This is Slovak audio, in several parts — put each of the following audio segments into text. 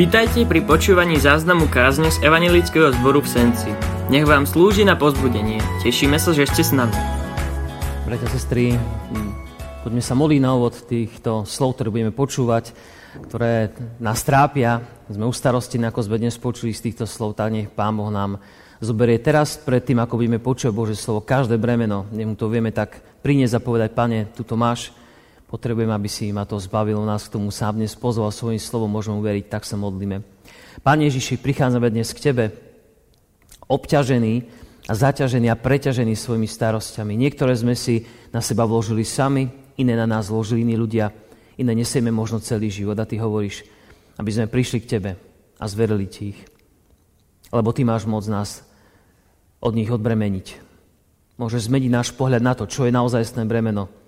Vítajte pri počúvaní záznamu kázne z Evangelického zboru v Senci. Nech vám slúži na pozbudenie. Tešíme sa, že ste s nami. Bratia, sestry, poďme sa modliť na úvod týchto slov, ktoré budeme počúvať, ktoré nás trápia. Sme ustarostení, ako sme dnes počuli z týchto slov, tak nech Pán Boh nám zoberie teraz pred tým, ako budeme počuť Bože slovo, každé bremeno, nech mu to vieme tak priniesť a povedať, Pane, tu to máš, Potrebujem, aby si ma to zbavilo, nás k tomu sám dnes pozval svojím slovom, môžeme uveriť, tak sa modlíme. Pane Ježiši, prichádzame dnes k Tebe, obťažený a zaťažený a preťažený svojimi starostiami. Niektoré sme si na seba vložili sami, iné na nás vložili iní ľudia, iné nesieme možno celý život. A Ty hovoríš, aby sme prišli k Tebe a zverili Ti ich. Lebo Ty máš moc nás od nich odbremeniť. Môžeš zmeniť náš pohľad na to, čo je naozaj bremeno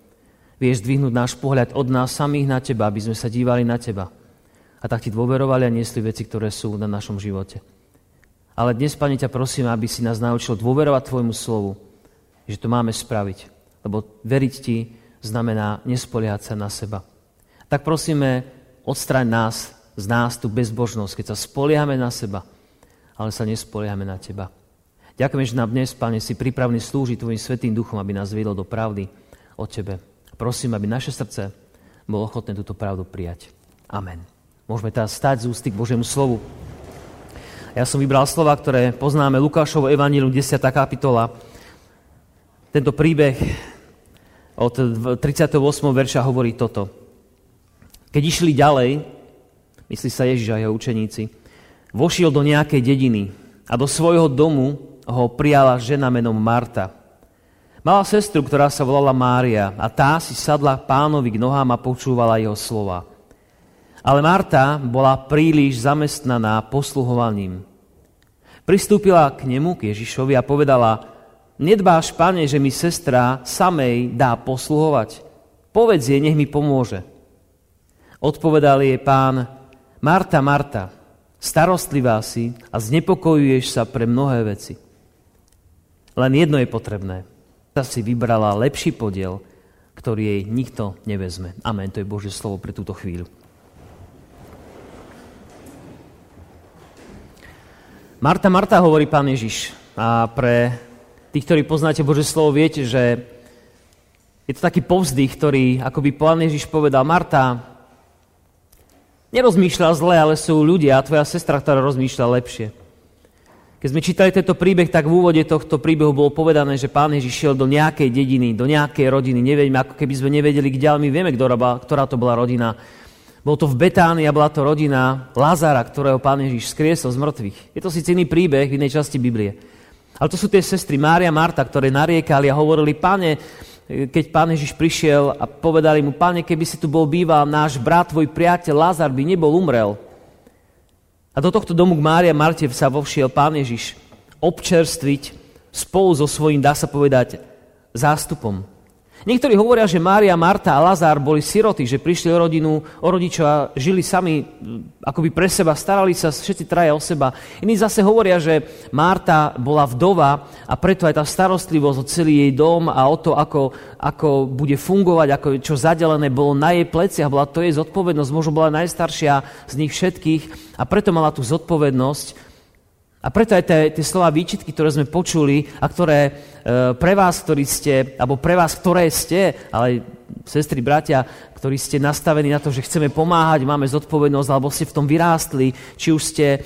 Vieš zdvihnúť náš pohľad od nás samých na teba, aby sme sa dívali na teba. A tak ti dôverovali a niesli veci, ktoré sú na našom živote. Ale dnes, Pane, ťa prosím, aby si nás naučil dôverovať Tvojmu slovu, že to máme spraviť. Lebo veriť Ti znamená nespoliehať sa na seba. Tak prosíme, odstraň nás z nás tú bezbožnosť, keď sa spoliehame na seba, ale sa nespoliehame na Teba. Ďakujem, že nám dnes, Pane, si pripravný slúžiť Tvojim Svetým duchom, aby nás viedol do pravdy o Tebe. Prosím, aby naše srdce bolo ochotné túto pravdu prijať. Amen. Môžeme teraz stať z ústy k Božiemu slovu. Ja som vybral slova, ktoré poznáme Lukášovo evanílium 10. kapitola. Tento príbeh od 38. verša hovorí toto. Keď išli ďalej, myslí sa Ježiš a jeho učeníci, vošiel do nejakej dediny a do svojho domu ho prijala žena menom Marta – Mala sestru, ktorá sa volala Mária a tá si sadla pánovi k nohám a počúvala jeho slova. Ale Marta bola príliš zamestnaná posluhovaním. Pristúpila k nemu, k Ježišovi a povedala, nedbáš, pane, že mi sestra samej dá posluhovať. Povedz jej, nech mi pomôže. Odpovedal jej pán, Marta, Marta, starostlivá si a znepokojuješ sa pre mnohé veci. Len jedno je potrebné – si vybrala lepší podiel, ktorý jej nikto nevezme. Amen. To je Božie slovo pre túto chvíľu. Marta, Marta, hovorí pán Ježiš. A pre tých, ktorí poznáte Božie slovo, viete, že je to taký povzdych, ktorý, ako by pán Ježiš povedal, Marta, nerozmýšľa zle, ale sú ľudia a tvoja sestra, ktorá rozmýšľa lepšie. Keď sme čítali tento príbeh, tak v úvode tohto príbehu bolo povedané, že pán Ježiš šiel do nejakej dediny, do nejakej rodiny. Nevieme, ako keby sme nevedeli, kde, ale my vieme, ktorá, to bola rodina. Bol to v Betánii a bola to rodina Lazara, ktorého pán Ježiš skriesol z mŕtvych. Je to síce iný príbeh v inej časti Biblie. Ale to sú tie sestry Mária a Marta, ktoré nariekali a hovorili, páne, keď pán Ježiš prišiel a povedali mu, páne, keby si tu bol býval, náš brat, tvoj priateľ Lazar by nebol umrel. A do tohto domu k Mária Marte sa vovšiel pán Ježiš občerstviť spolu so svojím, dá sa povedať, zástupom. Niektorí hovoria, že Mária, Marta a Lazár boli siroty, že prišli o rodinu, o rodičov a žili sami akoby pre seba, starali sa všetci traja o seba. Iní zase hovoria, že Marta bola vdova a preto aj tá starostlivosť o celý jej dom a o to, ako, ako bude fungovať, ako čo zadelené bolo na jej pleciach, bola to jej zodpovednosť, možno bola najstaršia z nich všetkých a preto mala tú zodpovednosť a preto aj tie, tie slova výčitky, ktoré sme počuli a ktoré e, pre vás, ktorí ste, alebo pre vás, ktoré ste, ale sestry, bratia, ktorí ste nastavení na to, že chceme pomáhať, máme zodpovednosť, alebo ste v tom vyrástli, či už ste e,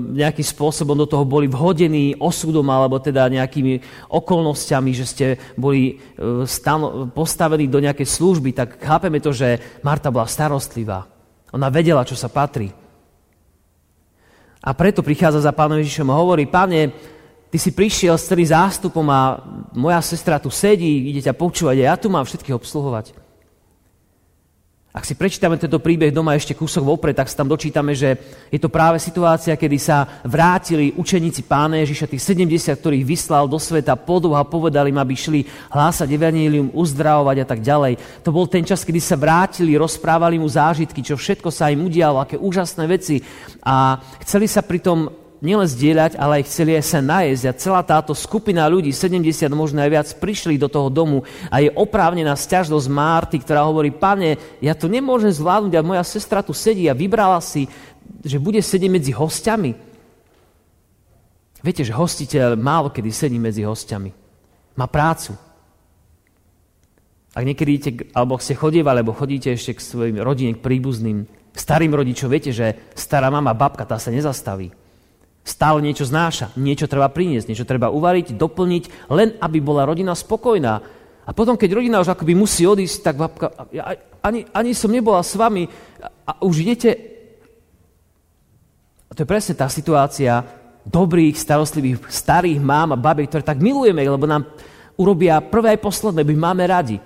nejakým spôsobom do toho boli vhodení osudom, alebo teda nejakými okolnostiami, že ste boli e, stano, postavení do nejakej služby, tak chápeme to, že Marta bola starostlivá. Ona vedela, čo sa patrí. A preto prichádza za pánom Ježišom a hovorí, páne, ty si prišiel s celým zástupom a moja sestra tu sedí, ide ťa počúvať a ja tu mám všetkých obsluhovať. Ak si prečítame tento príbeh doma ešte kúsok vopred, tak sa tam dočítame, že je to práve situácia, kedy sa vrátili učeníci pána Ježiša, tých 70, ktorých vyslal do sveta podôh a povedali im, aby šli hlásať evanílium, uzdravovať a tak ďalej. To bol ten čas, kedy sa vrátili, rozprávali mu zážitky, čo všetko sa im udialo, aké úžasné veci. A chceli sa pritom nielen zdieľať, ale aj chceli aj sa najesť. A celá táto skupina ľudí, 70 možno aj viac, prišli do toho domu a je oprávnená sťažnosť Márty, ktorá hovorí, pane, ja to nemôžem zvládnuť a moja sestra tu sedí a vybrala si, že bude sedieť medzi hostiami. Viete, že hostiteľ málo kedy sedí medzi hostiami. Má prácu. Ak niekedy idete, alebo ste chodievali, alebo chodíte ešte k svojim rodine, k príbuzným, starým rodičom, viete, že stará mama, babka, tá sa nezastaví. Stále niečo znáša, niečo treba priniesť, niečo treba uvariť, doplniť, len aby bola rodina spokojná. A potom, keď rodina už akoby musí odísť, tak babka, ja ani, ani som nebola s vami a už idete. A to je presne tá situácia dobrých, starostlivých, starých mám a babiek, ktoré tak milujeme, lebo nám urobia prvé aj posledné, by máme radi.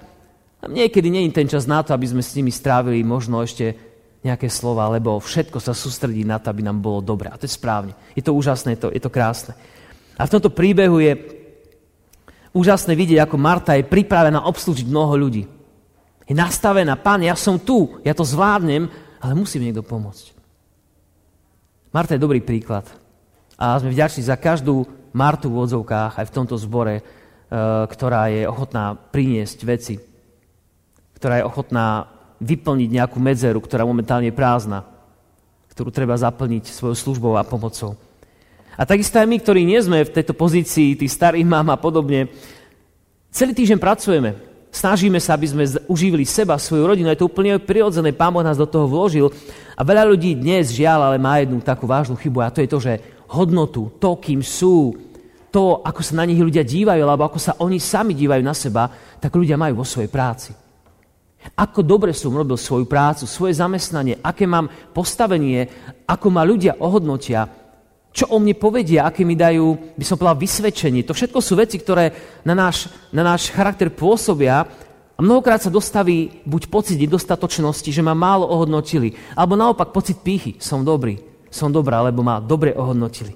A niekedy nie je ten čas na to, aby sme s nimi strávili možno ešte nejaké slova, lebo všetko sa sústredí na to, aby nám bolo dobre. A to je správne. Je to úžasné, je to, je to krásne. A v tomto príbehu je úžasné vidieť, ako Marta je pripravená obslúžiť mnoho ľudí. Je nastavená, pán, ja som tu, ja to zvládnem, ale musí mi niekto pomôcť. Marta je dobrý príklad. A sme vďační za každú Martu v odzovkách, aj v tomto zbore, eh, ktorá je ochotná priniesť veci, ktorá je ochotná vyplniť nejakú medzeru, ktorá momentálne je prázdna, ktorú treba zaplniť svojou službou a pomocou. A takisto aj my, ktorí nie sme v tejto pozícii, tí starých mám a podobne, celý týždeň pracujeme. Snažíme sa, aby sme užívali seba, svoju rodinu. Je to úplne prirodzené, Pán Boh nás do toho vložil. A veľa ľudí dnes, žiaľ, ale má jednu takú vážnu chybu a to je to, že hodnotu, to, kým sú, to, ako sa na nich ľudia dívajú, alebo ako sa oni sami dívajú na seba, tak ľudia majú vo svojej práci. Ako dobre som robil svoju prácu, svoje zamestnanie, aké mám postavenie, ako ma ľudia ohodnotia, čo o mne povedia, aké mi dajú, by som povedal, vysvedčenie. To všetko sú veci, ktoré na náš, na náš charakter pôsobia a mnohokrát sa dostaví buď pocit nedostatočnosti, že ma málo ohodnotili, alebo naopak pocit pýchy, som dobrý, som dobrá, lebo ma dobre ohodnotili.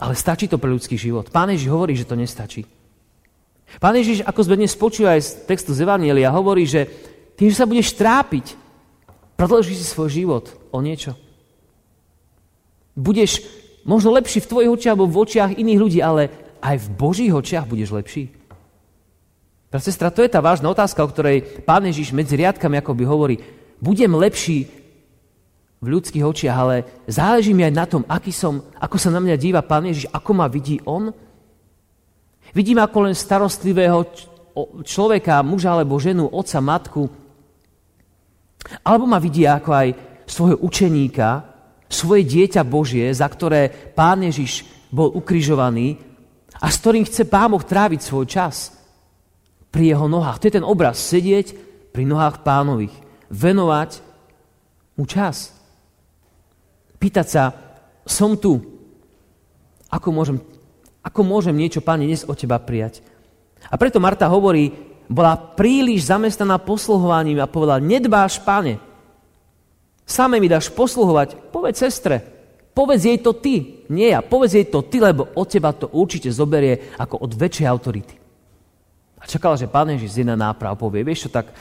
Ale stačí to pre ľudský život. Pán Ježiš hovorí, že to nestačí. Pán Ježiš, ako sme dnes počuli aj z textu z Evanielia, hovorí, že tým, že sa budeš trápiť, predložíš si svoj život o niečo. Budeš možno lepší v tvojich očiach alebo v očiach iných ľudí, ale aj v Božích očiach budeš lepší. Pre sestra, to je tá vážna otázka, o ktorej Pán Ježiš medzi riadkami akoby hovorí, budem lepší v ľudských očiach, ale záleží mi aj na tom, aký som, ako sa na mňa díva Pán Ježiš, ako ma vidí On, Vidím ako len starostlivého človeka, muža alebo ženu, otca, matku. Alebo ma vidí ako aj svojho učeníka, svoje dieťa Božie, za ktoré Pán Ježiš bol ukrižovaný a s ktorým chce Pán Boh tráviť svoj čas pri jeho nohách. To je ten obraz, sedieť pri nohách pánových, venovať mu čas. Pýtať sa, som tu, ako môžem ako môžem niečo, Pane, dnes od Teba prijať? A preto Marta hovorí, bola príliš zamestnaná posluhovaním a povedala, nedbáš, Pane, same mi dáš posluhovať, povedz sestre, povedz jej to ty, nie ja, povedz jej to ty, lebo od teba to určite zoberie ako od väčšej autority. A čakala, že Pán Ježiš z jedna náprav povie, vieš čo, tak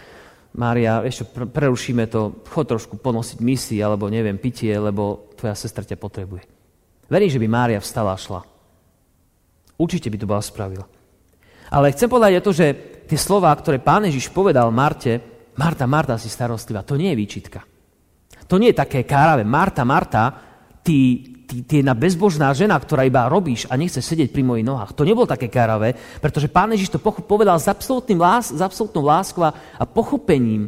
Mária, vieš čo, prerušíme to, chod trošku ponosiť misi, alebo neviem, pitie, lebo tvoja sestra ťa potrebuje. Verím, že by Mária vstala a šla. Určite by to bola spravila. Ale chcem povedať to, že tie slova, ktoré pán Ježiš povedal Marte, Marta, Marta si starostlivá, to nie je výčitka. To nie je také káravé. Marta, Marta, ty, ty, ty jedna bezbožná žena, ktorá iba robíš a nechce sedieť pri mojich nohách. To nebolo také káravé, pretože pán Ježiš to povedal s, absolútnym lás, s absolútnou láskou a pochopením.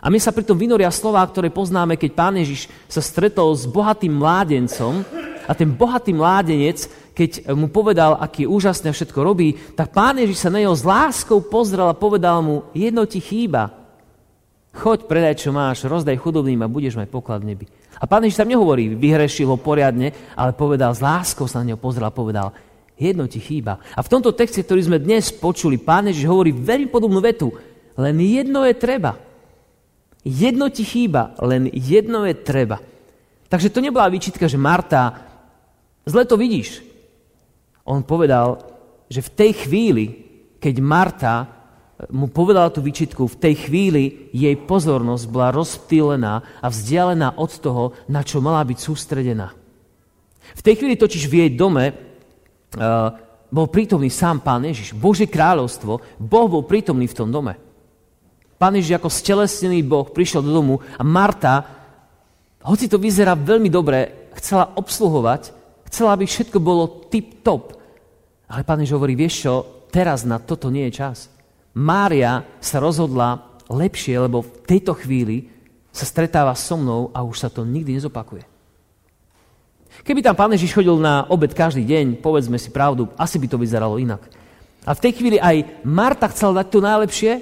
A my sa pritom vynoria slova, ktoré poznáme, keď pán Ježiš sa stretol s bohatým mládencom a ten bohatý mládenec keď mu povedal, aký úžasné všetko robí, tak pán Ježiš sa na neho s láskou pozrel a povedal mu, jedno ti chýba. Choď, predaj, čo máš, rozdaj chudobným a budeš mať poklad v nebi. A pán Ježiš tam nehovorí, vyhrešil ho poriadne, ale povedal, s láskou sa na neho pozrel a povedal, jedno ti chýba. A v tomto texte, ktorý sme dnes počuli, pán Ježiš hovorí veľmi podobnú vetu, len jedno je treba. Jedno ti chýba, len jedno je treba. Takže to nebola výčitka, že Marta, zle to vidíš, on povedal, že v tej chvíli, keď Marta eh, mu povedala tú výčitku, v tej chvíli jej pozornosť bola rozptýlená a vzdialená od toho, na čo mala byť sústredená. V tej chvíli totiž v jej dome uh, bol prítomný sám Pán Ježiš. Božie kráľovstvo, Boh bol prítomný v tom dome. Pán Ježiš ako stelesnený Boh prišiel do domu a Marta, hoci to vyzerá veľmi dobre, chcela obsluhovať, chcela, aby všetko bolo tip-top. Ale Pán Ježiš hovorí, vieš čo, teraz na toto nie je čas. Mária sa rozhodla lepšie, lebo v tejto chvíli sa stretáva so mnou a už sa to nikdy nezopakuje. Keby tam Pán Ježiš chodil na obed každý deň, povedzme si pravdu, asi by to vyzeralo inak. A v tej chvíli aj Marta chcela dať to najlepšie,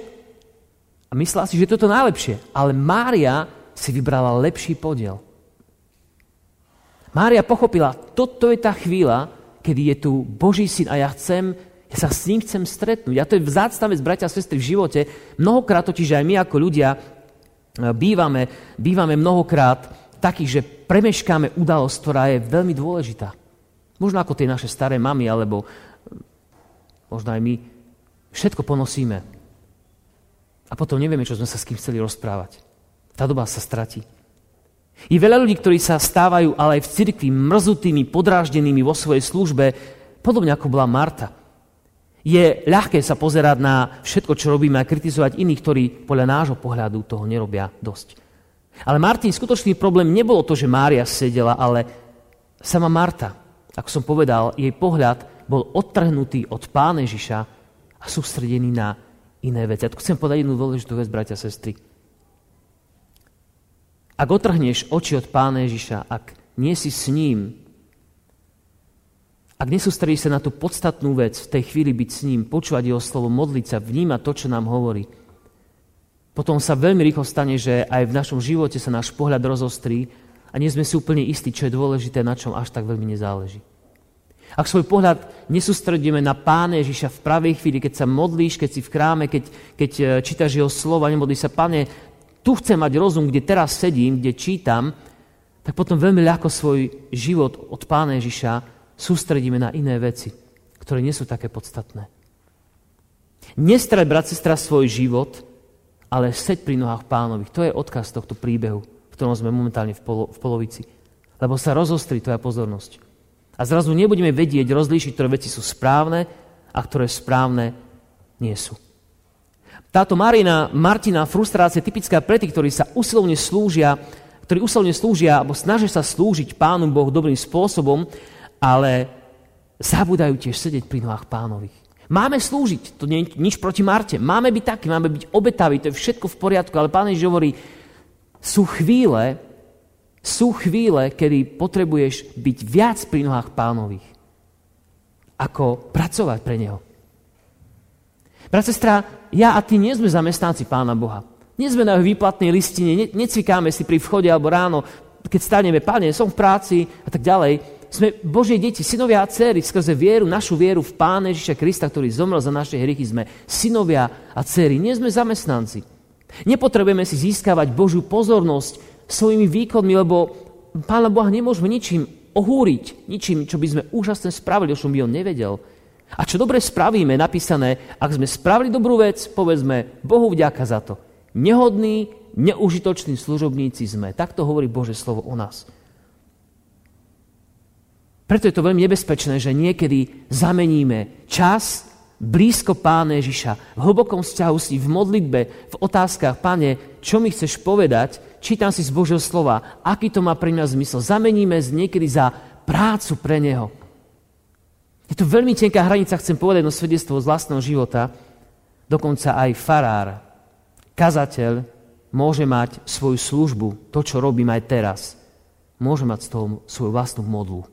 a myslela si, že toto najlepšie. Ale Mária si vybrala lepší podiel. Mária pochopila, toto je tá chvíľa, kedy je tu Boží syn a ja chcem, ja sa s ním chcem stretnúť. A to je vzácna vec, bratia a sestry, v živote. Mnohokrát totiž aj my ako ľudia e, bývame, bývame mnohokrát takí, že premeškáme udalosť, ktorá je veľmi dôležitá. Možno ako tie naše staré mamy, alebo e, možno aj my. Všetko ponosíme. A potom nevieme, čo sme sa s kým chceli rozprávať. Tá doba sa stratí. Je veľa ľudí, ktorí sa stávajú ale aj v cirkvi mrzutými, podráždenými vo svojej službe, podobne ako bola Marta. Je ľahké sa pozerať na všetko, čo robíme a kritizovať iných, ktorí podľa nášho pohľadu toho nerobia dosť. Ale Martin, skutočný problém nebolo to, že Mária sedela, ale sama Marta, ako som povedal, jej pohľad bol odtrhnutý od pána Ježiša a sústredený na iné veci. Ja tu chcem povedať jednu dôležitú vec, bratia a sestry. Ak otrhneš oči od Pána Ježiša, ak nie si s ním, ak nesústredíš sa na tú podstatnú vec, v tej chvíli byť s ním, počúvať jeho slovo, modliť sa, vnímať to, čo nám hovorí, potom sa veľmi rýchlo stane, že aj v našom živote sa náš pohľad rozostrí a nie sme si úplne istí, čo je dôležité, na čom až tak veľmi nezáleží. Ak svoj pohľad nesústredíme na Pána Ježiša v pravej chvíli, keď sa modlíš, keď si v kráme, keď, keď e, čítaš jeho slova, nemodlíš sa, Pane, tu chcem mať rozum, kde teraz sedím, kde čítam, tak potom veľmi ľahko svoj život od Pána Ježiša sústredíme na iné veci, ktoré nie sú také podstatné. Nestrať, brat, sestra, svoj život, ale seď pri nohách pánových. To je odkaz tohto príbehu, v ktorom sme momentálne v, polo, v polovici. Lebo sa rozostrí tvoja pozornosť. A zrazu nebudeme vedieť rozlíšiť, ktoré veci sú správne a ktoré správne nie sú. Táto Marina, Martina frustrácia je typická pre tých, ktorí sa usilovne slúžia, ktorí usilovne slúžia alebo snažia sa slúžiť Pánu Bohu dobrým spôsobom, ale zabúdajú tiež sedieť pri nohách pánových. Máme slúžiť, to nie je nič proti Marte. Máme byť takí, máme byť obetaví, to je všetko v poriadku, ale Pán Ježiš hovorí, sú chvíle, sú chvíle, kedy potrebuješ byť viac pri nohách pánových, ako pracovať pre neho. Brat, sestra, ja a ty nie sme zamestnanci pána Boha. Nie sme na jeho výplatnej listine, ne, necvikáme si pri vchode alebo ráno, keď staneme, páne, som v práci a tak ďalej. Sme Božie deti, synovia a céry, skrze vieru, našu vieru v Pána Ježiša Krista, ktorý zomrel za naše hrychy, sme synovia a céry, nie sme zamestnanci. Nepotrebujeme si získavať Božiu pozornosť svojimi výkonmi, lebo Pána Boha nemôžeme ničím ohúriť, ničím, čo by sme úžasne spravili, o čom by on nevedel. A čo dobre spravíme, napísané, ak sme spravili dobrú vec, povedzme Bohu vďaka za to. Nehodní, neužitoční služobníci sme. Takto hovorí Bože slovo o nás. Preto je to veľmi nebezpečné, že niekedy zameníme čas blízko Pána Ježiša, v hlbokom vzťahu si, v modlitbe, v otázkach, Pane, čo mi chceš povedať, čítam si z Božieho slova, aký to má pre mňa zmysel. Zameníme z niekedy za prácu pre Neho. Je to veľmi tenká hranica, chcem povedať no svedectvo z vlastného života. Dokonca aj farár, kazateľ môže mať svoju službu, to, čo robím aj teraz. Môže mať z toho svoju vlastnú modlu.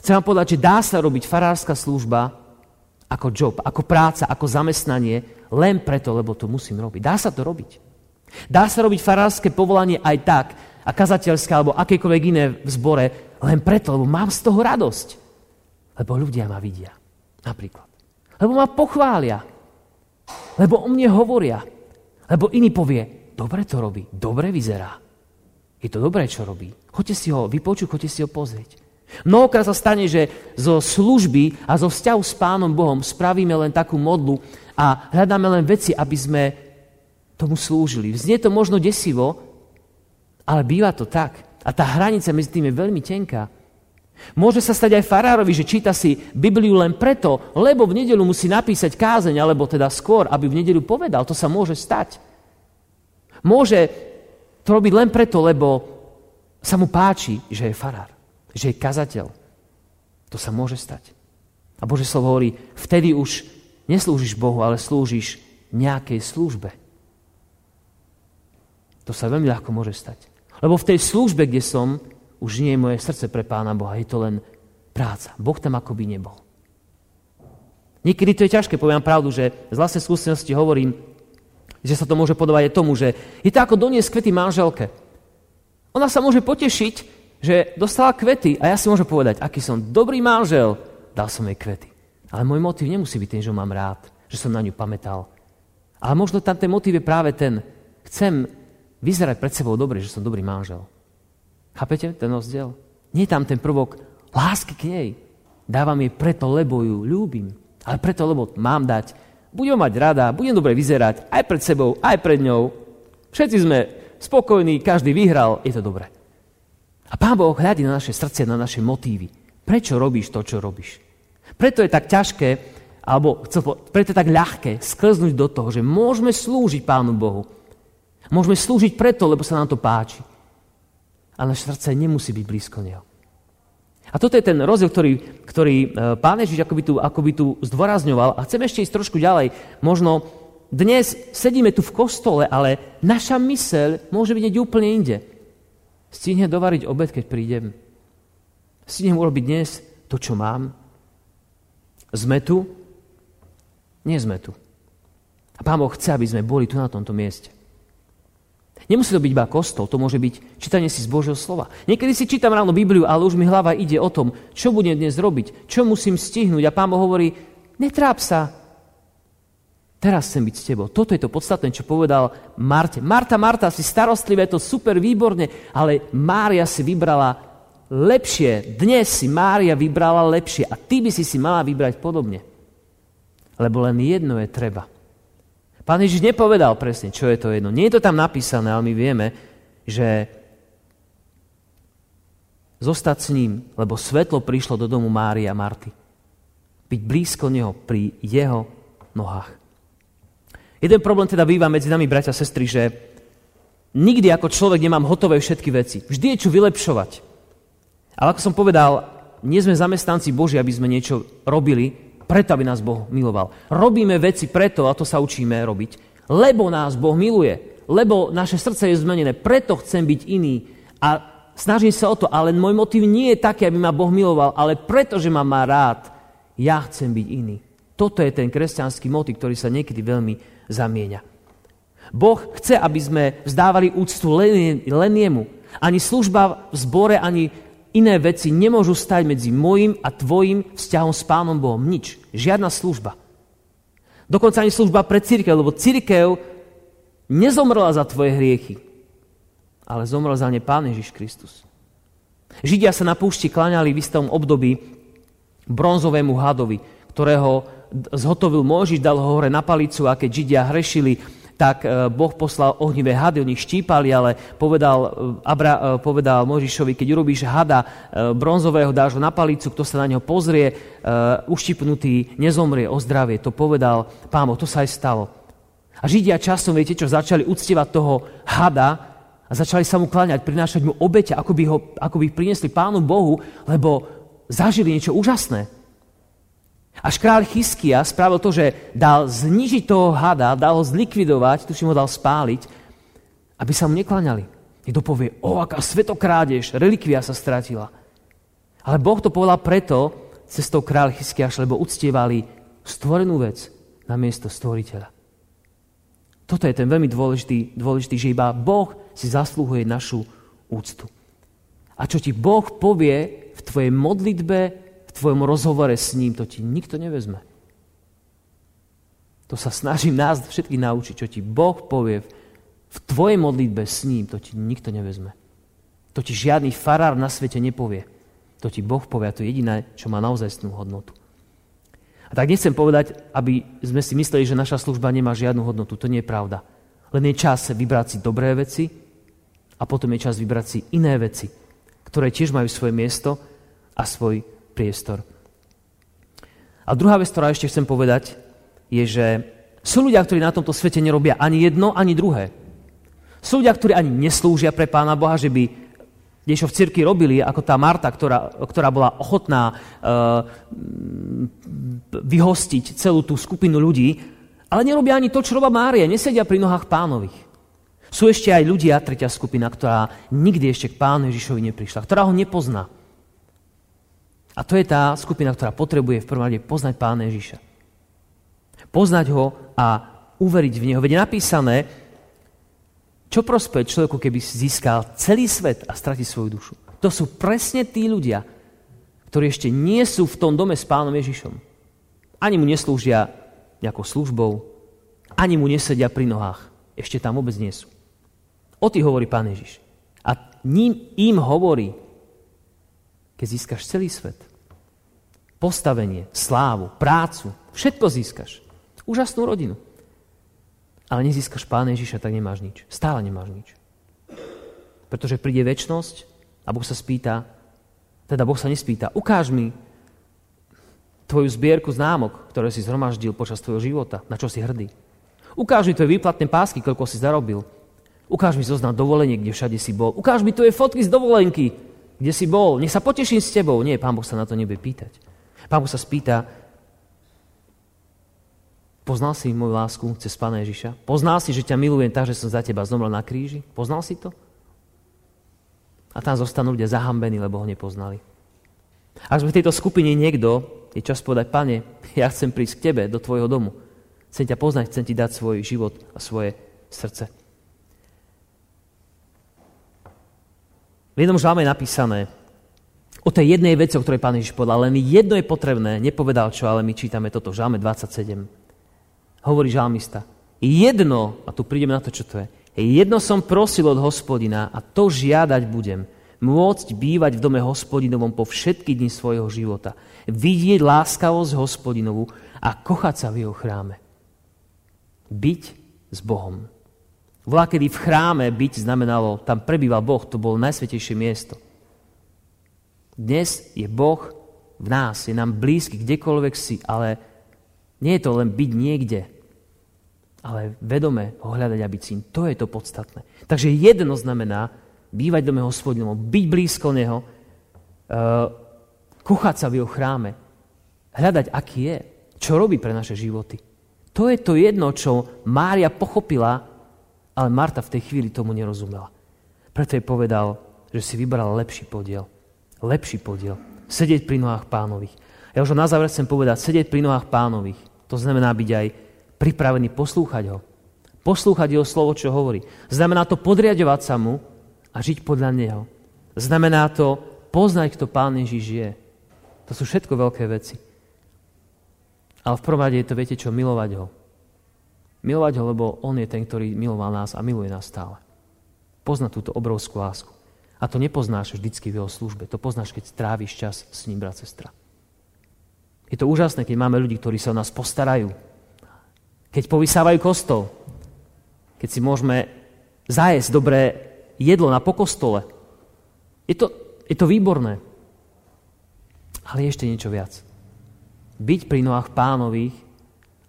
Chcem vám povedať, že dá sa robiť farárska služba ako job, ako práca, ako zamestnanie, len preto, lebo to musím robiť. Dá sa to robiť. Dá sa robiť farárske povolanie aj tak, a kazateľské alebo akékoľvek iné v zbore, len preto, lebo mám z toho radosť. Lebo ľudia ma vidia. Napríklad. Lebo ma pochvália. Lebo o mne hovoria. Lebo iný povie, dobre to robí, dobre vyzerá. Je to dobré, čo robí. Choďte si ho vypočuť, choďte si ho pozrieť. Mnohokrát sa stane, že zo služby a zo vzťahu s Pánom Bohom spravíme len takú modlu a hľadáme len veci, aby sme tomu slúžili. Znie to možno desivo, ale býva to tak. A tá hranica medzi tým je veľmi tenká. Môže sa stať aj farárovi, že číta si Bibliu len preto, lebo v nedelu musí napísať kázeň, alebo teda skôr, aby v nedelu povedal. To sa môže stať. Môže to robiť len preto, lebo sa mu páči, že je farár, že je kazateľ. To sa môže stať. A Bože slovo hovorí, vtedy už neslúžiš Bohu, ale slúžiš nejakej službe. To sa veľmi ľahko môže stať. Lebo v tej službe, kde som, už nie je moje srdce pre Pána Boha, je to len práca. Boh tam akoby nebol. Niekedy to je ťažké, poviem pravdu, že z vlastnej skúsenosti hovorím, že sa to môže podobať aj tomu, že je to ako doniesť kvety manželke. Ona sa môže potešiť, že dostala kvety a ja si môžem povedať, aký som dobrý manžel, dal som jej kvety. Ale môj motiv nemusí byť ten, že ho mám rád, že som na ňu pamätal. Ale možno tam ten motiv je práve ten, chcem vyzerať pred sebou dobre, že som dobrý manžel. Chápete ten rozdiel? Nie je tam ten prvok lásky k nej. Dávam jej preto, lebo ju ľúbim. Ale preto, lebo mám dať budem mať rada, budem dobre vyzerať aj pred sebou, aj pred ňou. Všetci sme spokojní, každý vyhral, je to dobré. A Pán Boh hľadí na naše srdce, na naše motívy. Prečo robíš to, čo robíš? Preto je tak ťažké, alebo preto je tak ľahké sklznúť do toho, že môžeme slúžiť Pánu Bohu. Môžeme slúžiť preto, lebo sa nám to páči. Ale naše srdce nemusí byť blízko Neho. A toto je ten rozdiel, ktorý, ktorý e, pán Ježiš akoby tu, akoby tu zdôrazňoval. A chcem ešte ísť trošku ďalej. Možno dnes sedíme tu v kostole, ale naša myseľ môže byť úplne inde. Stihnem dovariť obed, keď prídem. Stihnem urobiť dnes to, čo mám. Sme tu? Nie sme tu. A Pán Boh chce, aby sme boli tu na tomto mieste. Nemusí to byť iba kostol, to môže byť čítanie si z Božieho slova. Niekedy si čítam ráno Bibliu, ale už mi hlava ide o tom, čo budem dnes robiť, čo musím stihnúť. A pán Boh hovorí, netráp sa, teraz chcem byť s tebou. Toto je to podstatné, čo povedal Marte. Marta, Marta, si starostlivé, to super, výborne, ale Mária si vybrala lepšie. Dnes si Mária vybrala lepšie a ty by si si mala vybrať podobne. Lebo len jedno je treba – Pán Ježiš nepovedal presne, čo je to jedno. Nie je to tam napísané, ale my vieme, že zostať s ním, lebo svetlo prišlo do domu Mária a Marty. Byť blízko neho pri jeho nohách. Jeden problém teda býva medzi nami, bratia a sestry, že nikdy ako človek nemám hotové všetky veci. Vždy je čo vylepšovať. Ale ako som povedal, nie sme zamestnanci Boži, aby sme niečo robili, preto, aby nás Boh miloval. Robíme veci preto, a to sa učíme robiť, lebo nás Boh miluje, lebo naše srdce je zmenené, preto chcem byť iný a snažím sa o to, ale môj motiv nie je taký, aby ma Boh miloval, ale preto, že ma má rád, ja chcem byť iný. Toto je ten kresťanský motiv, ktorý sa niekedy veľmi zamieňa. Boh chce, aby sme vzdávali úctu len, len jemu. Ani služba v zbore, ani iné veci nemôžu stať medzi môjim a tvojim vzťahom s Pánom Bohom. Nič. Žiadna služba. Dokonca ani služba pre církev, lebo církev nezomrela za tvoje hriechy, ale zomrel za ne Pán Ježiš Kristus. Židia sa na púšti klaňali v istom období bronzovému hadovi, ktorého zhotovil Môžiš, dal ho hore na palicu a keď Židia hrešili, tak e, Boh poslal ohnivé hady, oni štípali, ale povedal, e, Abra, e, povedal Možišovi, keď urobíš hada bronzového, dáš ho na palicu, kto sa na neho pozrie, uštipnutý, nezomrie, ozdravie. To povedal Pán Boh, to sa aj stalo. A Židia časom, viete čo, začali uctievať toho hada a začali sa mu kláňať, prinášať mu obete, ako by, ho, ako by priniesli Pánu Bohu, lebo zažili niečo úžasné. Až kráľ Chyskia spravil to, že dal znižiť toho hada, dal ho zlikvidovať, tuším ho dal spáliť, aby sa mu neklaňali. Niekto povie, o, aká svetokrádež, relikvia sa stratila. Ale Boh to povedal preto, cestou kráľ Chyskiaš, lebo uctievali stvorenú vec na miesto stvoriteľa. Toto je ten veľmi dôležitý, dôležitý, že iba Boh si zaslúhuje našu úctu. A čo ti Boh povie v tvojej modlitbe, tvojom rozhovore s ním, to ti nikto nevezme. To sa snažím nás všetky naučiť, čo ti Boh povie v tvojej modlitbe s ním, to ti nikto nevezme. To ti žiadny farár na svete nepovie. To ti Boh povie a to je jediné, čo má naozaj hodnotu. A tak nechcem povedať, aby sme si mysleli, že naša služba nemá žiadnu hodnotu. To nie je pravda. Len je čas vybrať si dobré veci A potom je čas vybrať si iné veci, ktoré tiež majú svoje miesto a svoj priestor. A druhá vec, ktorá ešte chcem povedať, je, že sú ľudia, ktorí na tomto svete nerobia ani jedno, ani druhé. Sú ľudia, ktorí ani neslúžia pre Pána Boha, že by niečo v cirkvi robili, ako tá Marta, ktorá, ktorá bola ochotná uh, vyhostiť celú tú skupinu ľudí, ale nerobia ani to, čo robia Mária, nesedia pri nohách pánových. Sú ešte aj ľudia, tretia skupina, ktorá nikdy ešte k pánu Ježišovi neprišla, ktorá ho nepozná. A to je tá skupina, ktorá potrebuje v prvom rade poznať pána Ježiša. Poznať ho a uveriť v neho. Veď je napísané, čo prospeje človeku, keby získal celý svet a stratí svoju dušu? To sú presne tí ľudia, ktorí ešte nie sú v tom dome s pánom Ježišom. Ani mu neslúžia nejakou službou, ani mu nesedia pri nohách. Ešte tam vôbec nie sú. O tých hovorí pán Ježiš. A ním, im hovorí, keď získaš celý svet, postavenie, slávu, prácu, všetko získaš. Úžasnú rodinu ale nezískaš Pána Ježiša, tak nemáš nič. Stále nemáš nič. Pretože príde väčnosť a Boh sa spýta, teda Boh sa nespýta, ukáž mi tvoju zbierku známok, ktoré si zhromaždil počas tvojho života, na čo si hrdý. Ukáž mi tvoje výplatné pásky, koľko si zarobil. Ukáž mi zoznam dovolenie, kde všade si bol. Ukáž mi tvoje fotky z dovolenky, kde si bol. Nech sa poteším s tebou. Nie, Pán Boh sa na to nebude pýtať. Pán Boh sa spýta, Poznal si moju lásku cez Pána Ježiša? Poznal si, že ťa milujem tak, že som za teba zomrel na kríži? Poznal si to? A tam zostanú ľudia zahambení, lebo ho nepoznali. Ak sme v tejto skupine niekto, je čas povedať, Pane, ja chcem prísť k Tebe, do Tvojho domu. Chcem ťa poznať, chcem Ti dať svoj život a svoje srdce. V jednom žalme je napísané o tej jednej veci, o ktorej Pán Ježiš povedal, len jedno je potrebné, nepovedal čo, ale my čítame toto v žalme 27 hovorí žalmista. Jedno, a tu prídeme na to, čo to je, jedno som prosil od hospodina a to žiadať budem, môcť bývať v dome hospodinovom po všetky dni svojho života, vidieť láskavosť hospodinovu a kochať sa v jeho chráme. Byť s Bohom. Volá, kedy v chráme byť znamenalo, tam prebýval Boh, to bolo najsvetejšie miesto. Dnes je Boh v nás, je nám blízky kdekoľvek si, ale nie je to len byť niekde, ale vedome ho hľadať a byť syn. To je to podstatné. Takže jedno znamená bývať dome hospodinovom, byť blízko neho, uh, kuchať sa v jeho chráme, hľadať, aký je, čo robí pre naše životy. To je to jedno, čo Mária pochopila, ale Marta v tej chvíli tomu nerozumela. Preto jej povedal, že si vybral lepší podiel. Lepší podiel. Sedieť pri nohách pánových. Ja už na záver chcem povedať, sedieť pri nohách pánových. To znamená byť aj pripravený poslúchať ho. Poslúchať jeho slovo, čo hovorí. Znamená to podriadovať sa mu a žiť podľa neho. Znamená to poznať, kto Pán Ježiš je. To sú všetko veľké veci. Ale v prvom rade je to, viete čo, milovať ho. Milovať ho, lebo on je ten, ktorý miloval nás a miluje nás stále. Poznať túto obrovskú lásku. A to nepoznáš vždycky v jeho službe. To poznáš, keď stráviš čas s ním, brat, sestra. Je to úžasné, keď máme ľudí, ktorí sa o nás postarajú, keď povysávajú kostol, keď si môžeme zajesť dobré jedlo na pokostole. Je to, je to výborné. Ale je ešte niečo viac. Byť pri nohách pánových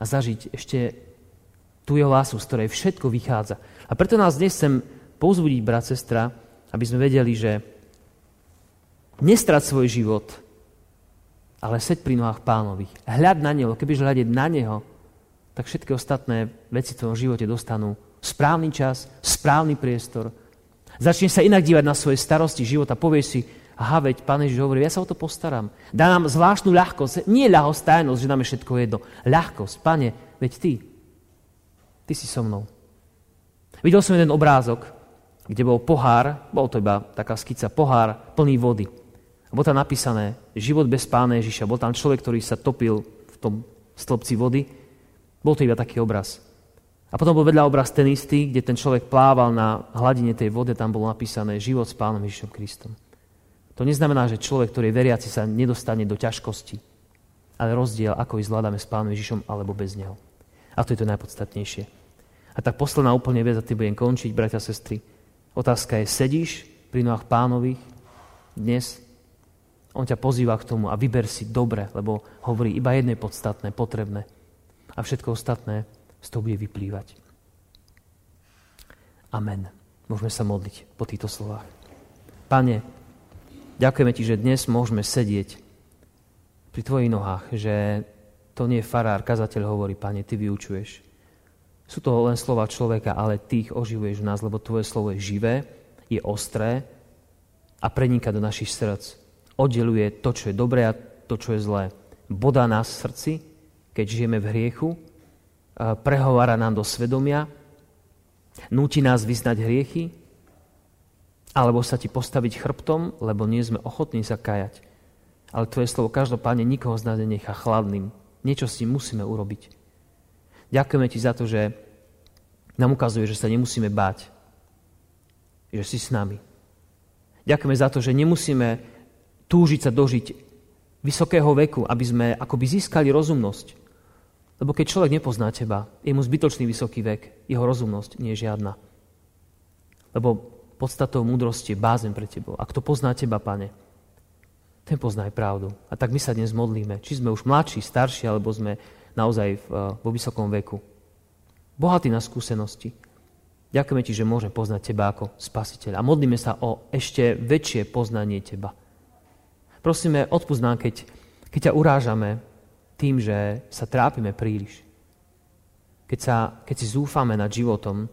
a zažiť ešte tú jeho lásku, z ktorej všetko vychádza. A preto nás dnes chcem povzbudiť, brat, sestra, aby sme vedeli, že nestrať svoj život, ale seď pri nohách pánových. Hľad na neho, kebyže hľadiť na neho, tak všetky ostatné veci v tvojom živote dostanú správny čas, správny priestor. Začneš sa inak dívať na svoje starosti života. Povieš si, aha, veď Pán Ježiš hovorí, ja sa o to postaram. Dá nám zvláštnu ľahkosť. Nie ľahostajnosť, že nám je všetko jedno. Ľahkosť. Pane, veď Ty, Ty si so mnou. Videl som jeden obrázok, kde bol pohár, bol to iba taká skica, pohár plný vody. A bolo tam napísané, život bez Pána Ježiša. Bol tam človek, ktorý sa topil v tom stĺpci vody bol to iba taký obraz. A potom bol vedľa obraz ten istý, kde ten človek plával na hladine tej vody, tam bolo napísané život s Pánom Ježišom Kristom. To neznamená, že človek, ktorý je veriaci, sa nedostane do ťažkosti, ale rozdiel, ako ich zvládame s Pánom Ježišom alebo bez Neho. A to je to najpodstatnejšie. A tak posledná úplne vec, a ty budem končiť, bratia a sestry. Otázka je, sedíš pri nohách pánových dnes? On ťa pozýva k tomu a vyber si dobre, lebo hovorí iba jedné podstatné, potrebné. A všetko ostatné z toho bude vyplývať. Amen. Môžeme sa modliť po týchto slovách. Pane, ďakujeme Ti, že dnes môžeme sedieť pri Tvojich nohách, že to nie je farár, kazateľ hovorí, Pane, Ty vyučuješ. Sú to len slova človeka, ale Ty ich oživuješ v nás, lebo Tvoje slovo je živé, je ostré a prenika do našich srdc oddeluje to, čo je dobré a to, čo je zlé. Bodá nás v srdci, keď žijeme v hriechu, prehovára nám do svedomia, núti nás vyznať hriechy, alebo sa ti postaviť chrbtom, lebo nie sme ochotní sa kajať. Ale tvoje slovo každopádne nikoho z nás nenechá chladným. Niečo si musíme urobiť. Ďakujeme ti za to, že nám ukazuje, že sa nemusíme báť. Že si s nami. Ďakujeme za to, že nemusíme túžiť sa dožiť vysokého veku, aby sme akoby získali rozumnosť. Lebo keď človek nepozná teba, je mu zbytočný vysoký vek, jeho rozumnosť nie je žiadna. Lebo podstatou múdrosti je bázen pre tebou. A kto pozná teba, pane, ten pozná aj pravdu. A tak my sa dnes modlíme, či sme už mladší, starší, alebo sme naozaj v, vo vysokom veku. Bohatí na skúsenosti. Ďakujeme ti, že môžeme poznať teba ako spasiteľ. A modlíme sa o ešte väčšie poznanie teba. Prosíme, odpúsť nám, keď, keď ťa urážame tým, že sa trápime príliš. Keď, sa, keď si zúfame nad životom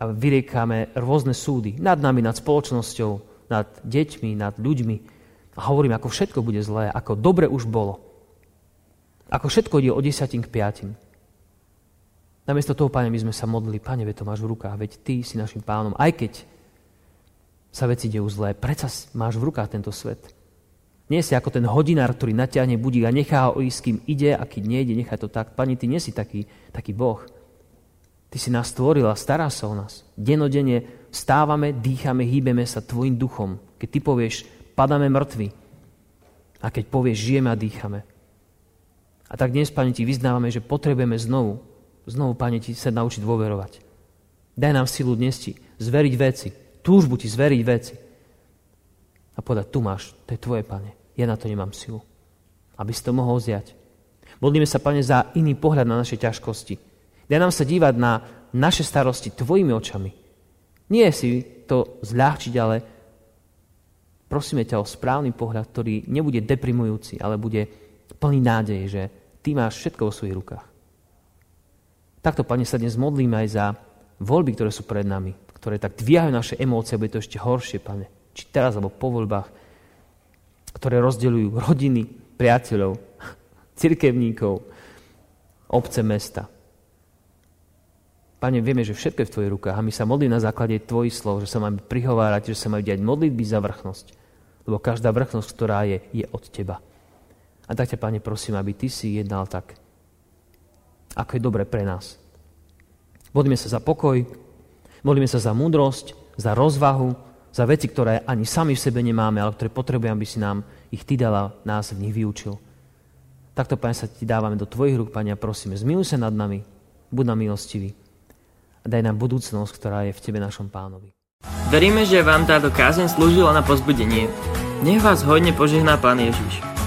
a vyriekáme rôzne súdy nad nami, nad spoločnosťou, nad deťmi, nad ľuďmi a hovoríme, ako všetko bude zlé, ako dobre už bolo. Ako všetko ide o desiatim k piatim. Namiesto toho, Pane, my sme sa modlili, Pane, veď to máš v rukách, veď Ty si našim pánom. Aj keď sa veci dejú zlé, predsa máš v rukách tento svet. Nie si ako ten hodinár, ktorý natiahne budík a nechá ho ísť, kým ide a keď nejde, nechá to tak. Pani, ty nie si taký, taký Boh. Ty si nás stvoril a stará sa o nás. Denodene stávame, dýchame, hýbeme sa tvojim duchom. Keď ty povieš, padáme mŕtvi. A keď povieš, žijeme a dýchame. A tak dnes, Pane, ti vyznávame, že potrebujeme znovu, znovu, Pane, ti sa naučiť dôverovať. Daj nám silu dnes ti zveriť veci, túžbu ti zveriť veci. A povedať, tu máš, to je tvoje, Pane ja na to nemám silu. Aby si to mohol vziať. Modlíme sa, Pane, za iný pohľad na naše ťažkosti. Daj nám sa dívať na naše starosti tvojimi očami. Nie si to zľahčiť, ale prosíme ťa o správny pohľad, ktorý nebude deprimujúci, ale bude plný nádej, že ty máš všetko vo svojich rukách. Takto, Pane, sa dnes modlíme aj za voľby, ktoré sú pred nami, ktoré tak dvíhajú naše emócie, bude to ešte horšie, Pane. Či teraz, alebo po voľbách ktoré rozdeľujú rodiny, priateľov, cirkevníkov, obce mesta. Pane, vieme, že všetko je v Tvojich rukách a my sa modlíme na základe Tvojich slov, že sa máme prihovárať, že sa majú diať modlitby za vrchnosť. Lebo každá vrchnosť, ktorá je, je od Teba. A tak ťa, Pane, prosím, aby Ty si jednal tak, ako je dobre pre nás. Modlíme sa za pokoj, modlíme sa za múdrosť, za rozvahu, za veci, ktoré ani sami v sebe nemáme, ale ktoré potrebujeme, aby si nám ich Ty dala, nás v nich vyučil. Takto, Pane, sa Ti dávame do Tvojich rúk, Pane, a prosíme, zmiluj sa nad nami, buď nám milostivý a daj nám budúcnosť, ktorá je v Tebe, našom pánovi. Veríme, že vám táto kázeň slúžila na pozbudenie. Nech vás hodne požehná Pán Ježiš.